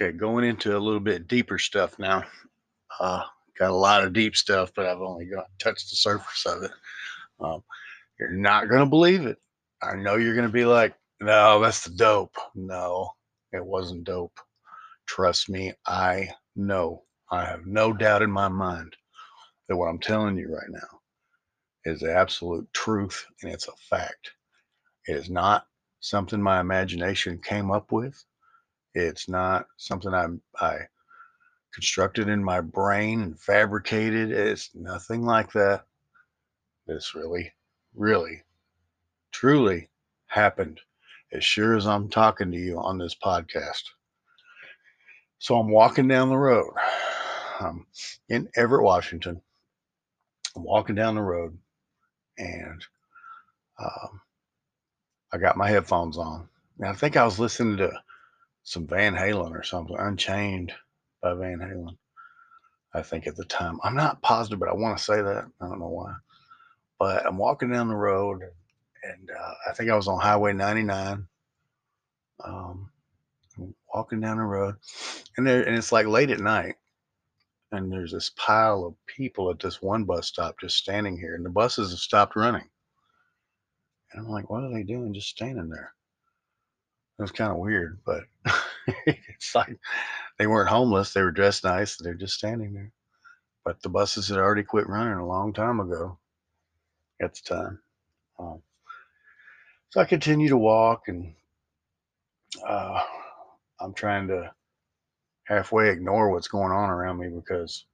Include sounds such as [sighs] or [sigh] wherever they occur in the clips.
Okay, going into a little bit deeper stuff now. Uh, got a lot of deep stuff, but I've only got touched the surface of it. Um, you're not gonna believe it. I know you're gonna be like, "No, that's the dope." No, it wasn't dope. Trust me, I know. I have no doubt in my mind that what I'm telling you right now is the absolute truth and it's a fact. It is not something my imagination came up with. It's not something I I constructed in my brain and fabricated. It's nothing like that. This really, really, truly happened as sure as I'm talking to you on this podcast. So I'm walking down the road. I'm in Everett, Washington. I'm walking down the road and um, I got my headphones on. And I think I was listening to some Van Halen or something, Unchained by Van Halen. I think at the time. I'm not positive, but I want to say that. I don't know why. But I'm walking down the road and uh, I think I was on Highway 99. Um, walking down the road and there and it's like late at night and there's this pile of people at this one bus stop just standing here and the buses have stopped running and i'm like what are they doing just standing there it was kind of weird but [laughs] it's like they weren't homeless they were dressed nice they're just standing there but the buses had already quit running a long time ago at the time um, so i continue to walk and uh, i'm trying to halfway ignore what's going on around me because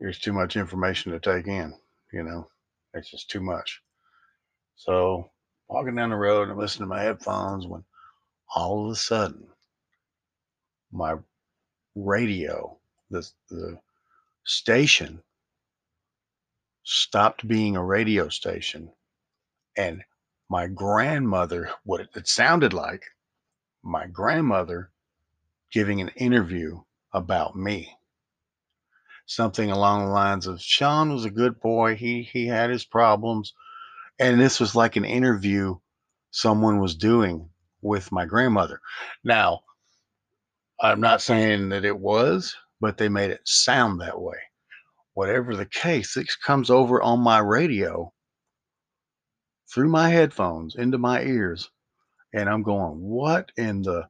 there's too much information to take in. You know, it's just too much. So walking down the road and listening to my headphones when all of a sudden my radio, the the station stopped being a radio station and my grandmother what it sounded like my grandmother giving an interview about me. Something along the lines of Sean was a good boy. He he had his problems. And this was like an interview someone was doing with my grandmother. Now, I'm not saying that it was, but they made it sound that way. Whatever the case, this comes over on my radio through my headphones into my ears. And I'm going, what in the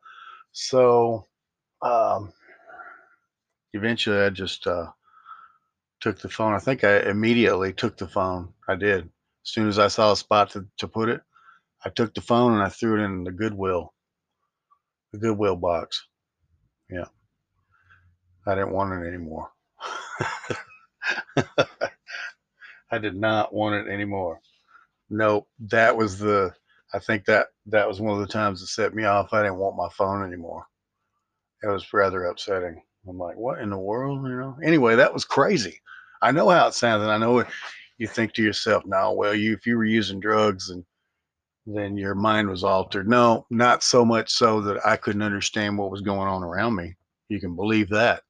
so um, eventually I just uh, took the phone. I think I immediately took the phone. I did. As soon as I saw a spot to, to put it, I took the phone and I threw it in the Goodwill, the Goodwill box. Yeah. I didn't want it anymore. [laughs] I did not want it anymore. Nope. That was the, I think that that was one of the times that set me off. I didn't want my phone anymore it was rather upsetting. I'm like, what in the world? You know. Anyway, that was crazy. I know how it sounds, and I know it, you think to yourself, "No, well, you if you were using drugs and then your mind was altered." No, not so much so that I couldn't understand what was going on around me. You can believe that.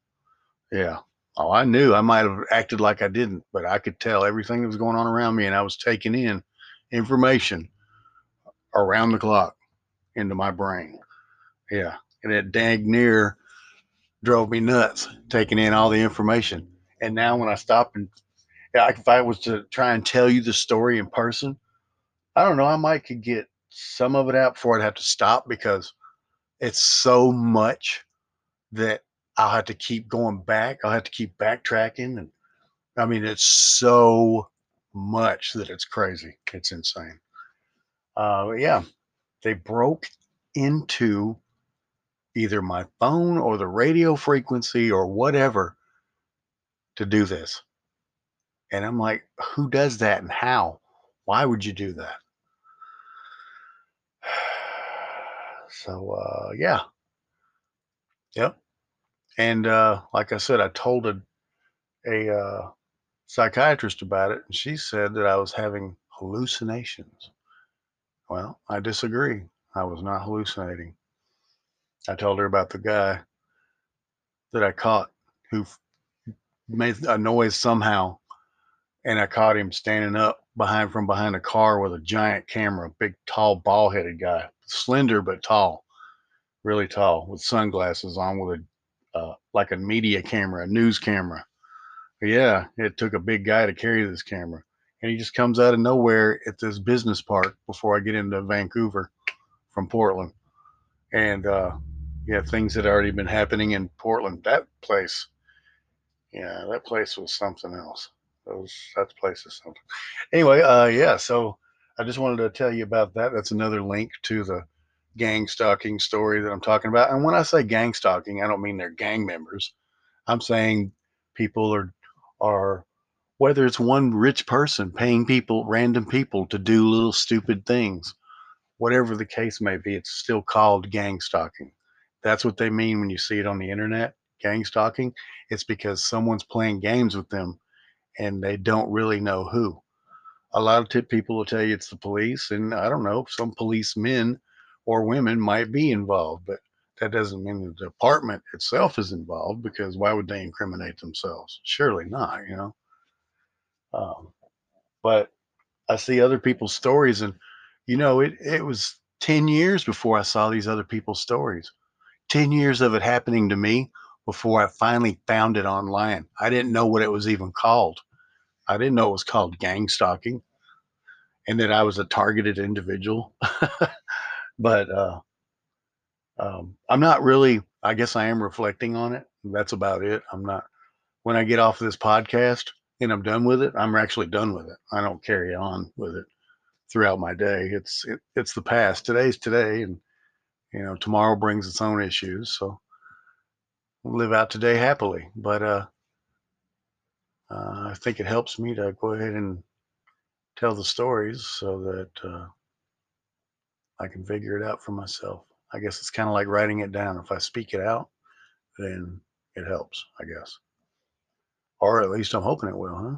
Yeah. Oh, I knew I might have acted like I didn't, but I could tell everything that was going on around me, and I was taking in information around the clock into my brain. Yeah and it dang near drove me nuts taking in all the information. And now when I stop and if I was to try and tell you the story in person, I don't know, I might could get some of it out before I'd have to stop because it's so much that I'll have to keep going back. I'll have to keep backtracking. And I mean, it's so much that it's crazy. It's insane. Uh, yeah, they broke into either my phone or the radio frequency or whatever to do this. And I'm like, who does that and how? Why would you do that? [sighs] So, uh, yeah. Yep. And uh, like I said, I told a, a uh, psychiatrist about it, and she said that I was having hallucinations. Well, I disagree. I was not hallucinating. I told her about the guy that I caught who made a noise somehow, and I caught him standing up behind from behind a car with a giant camera, big, tall, ball-headed guy, slender but tall, really tall, with sunglasses on, with a uh, like a media camera, a news camera. But yeah, it took a big guy to carry this camera, and he just comes out of nowhere at this business park before I get into Vancouver from Portland, and uh, yeah, things had already been happening in Portland. That place, yeah, that place was something else. Those that place is something. Anyway, uh, yeah, so I just wanted to tell you about that. That's another link to the gang stalking story that I'm talking about. And when I say gang stalking, I don't mean they're gang members. I'm saying people are are whether it's one rich person paying people, random people to do little stupid things, whatever the case may be, it's still called gang stalking. That's what they mean when you see it on the internet, gang stalking. It's because someone's playing games with them and they don't really know who. A lot of tip people will tell you it's the police, and I don't know, some policemen or women might be involved, but that doesn't mean the department itself is involved because why would they incriminate themselves? Surely not, you know. Um, but I see other people's stories, and you know, it it was ten years before I saw these other people's stories. Ten years of it happening to me before I finally found it online. I didn't know what it was even called. I didn't know it was called gang stalking, and that I was a targeted individual. [laughs] but uh, um, I'm not really. I guess I am reflecting on it. That's about it. I'm not. When I get off of this podcast and I'm done with it, I'm actually done with it. I don't carry on with it throughout my day. It's it, it's the past. Today's today, and you know tomorrow brings its own issues. So live out today happily. But uh, uh, I think it helps me to go ahead and tell the stories so that uh, I can figure it out for myself. I guess it's kind of like writing it down. If I speak it out, then it helps, I guess. Or at least I'm hoping it will, huh?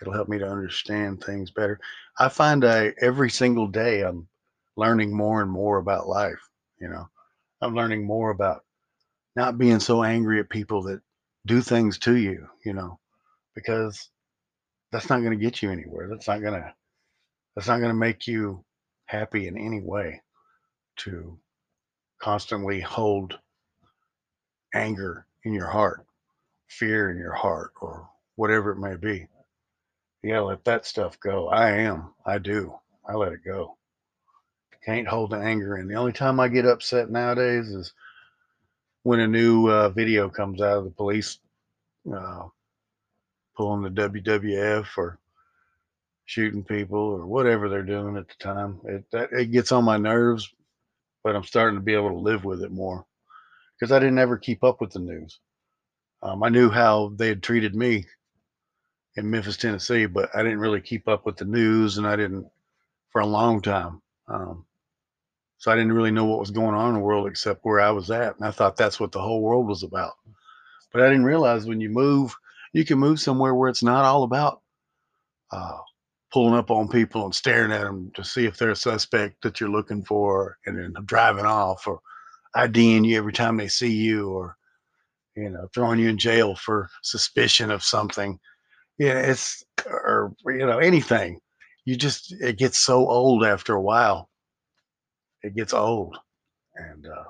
It'll help me to understand things better. I find I every single day I'm learning more and more about life, you know. I'm learning more about not being so angry at people that do things to you, you know, because that's not going to get you anywhere. That's not going to that's not going to make you happy in any way to constantly hold anger in your heart, fear in your heart, or whatever it may be. Yeah, let that stuff go. I am. I do. I let it go. Can't hold the anger in. The only time I get upset nowadays is when a new uh, video comes out of the police uh, pulling the WWF or shooting people or whatever they're doing at the time. It that it gets on my nerves, but I'm starting to be able to live with it more because I didn't ever keep up with the news. Um, I knew how they had treated me in Memphis, Tennessee, but I didn't really keep up with the news, and I didn't for a long time. Um, so I didn't really know what was going on in the world except where I was at, and I thought that's what the whole world was about. But I didn't realize when you move, you can move somewhere where it's not all about uh, pulling up on people and staring at them to see if they're a suspect that you're looking for and then driving off or IDing you every time they see you or, you know, throwing you in jail for suspicion of something. Yeah, it's, or, you know, anything. You just, it gets so old after a while. It gets old. And uh,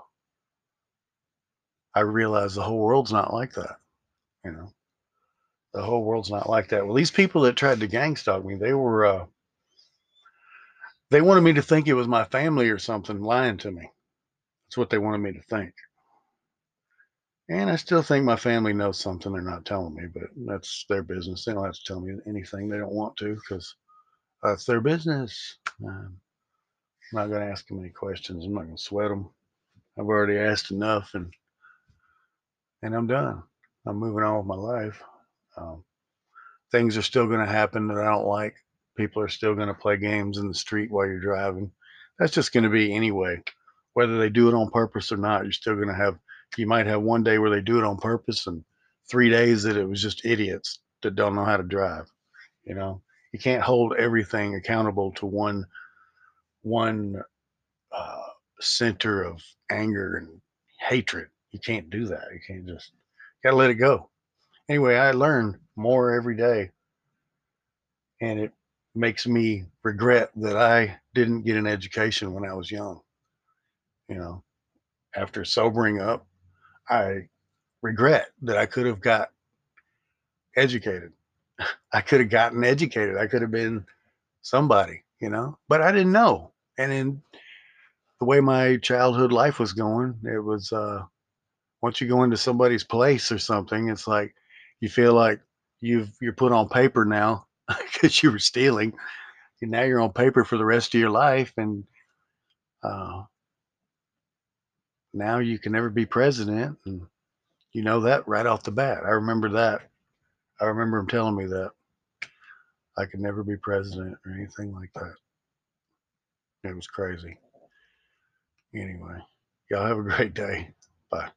I realize the whole world's not like that, you know the whole world's not like that. Well, these people that tried to gang stalk me, they were uh, they wanted me to think it was my family or something lying to me. That's what they wanted me to think. And I still think my family knows something they're not telling me, but that's their business. They don't have to tell me anything they don't want to because that's their business. I'm not going to ask them any questions. I'm not going to sweat them. I've already asked enough, and and I'm done. I'm moving on with my life. Um, things are still going to happen that I don't like. People are still going to play games in the street while you're driving. That's just going to be anyway. Whether they do it on purpose or not, you're still going to have, you might have one day where they do it on purpose and three days that it was just idiots that don't know how to drive. You know, you can't hold everything accountable to one, one uh, center of anger and hatred. You can't do that. You can't just, got to let it go anyway, I learn more every day. And it makes me regret that I didn't get an education when I was young. You know, after sobering up, I regret that I could have got educated. [laughs] I could have gotten educated. I could have been somebody, you know, but I didn't know. And in the way my childhood life was going, it was uh once you go into somebody's place or something, it's like you feel like you've you're put on paper now [laughs] because you were stealing. And now you're on paper for the rest of your life and uh now you can never be president and you know that right off the bat. I remember that. I remember him telling me that I could never be president or anything like that. It was crazy. Anyway, y'all have a great day. Bye.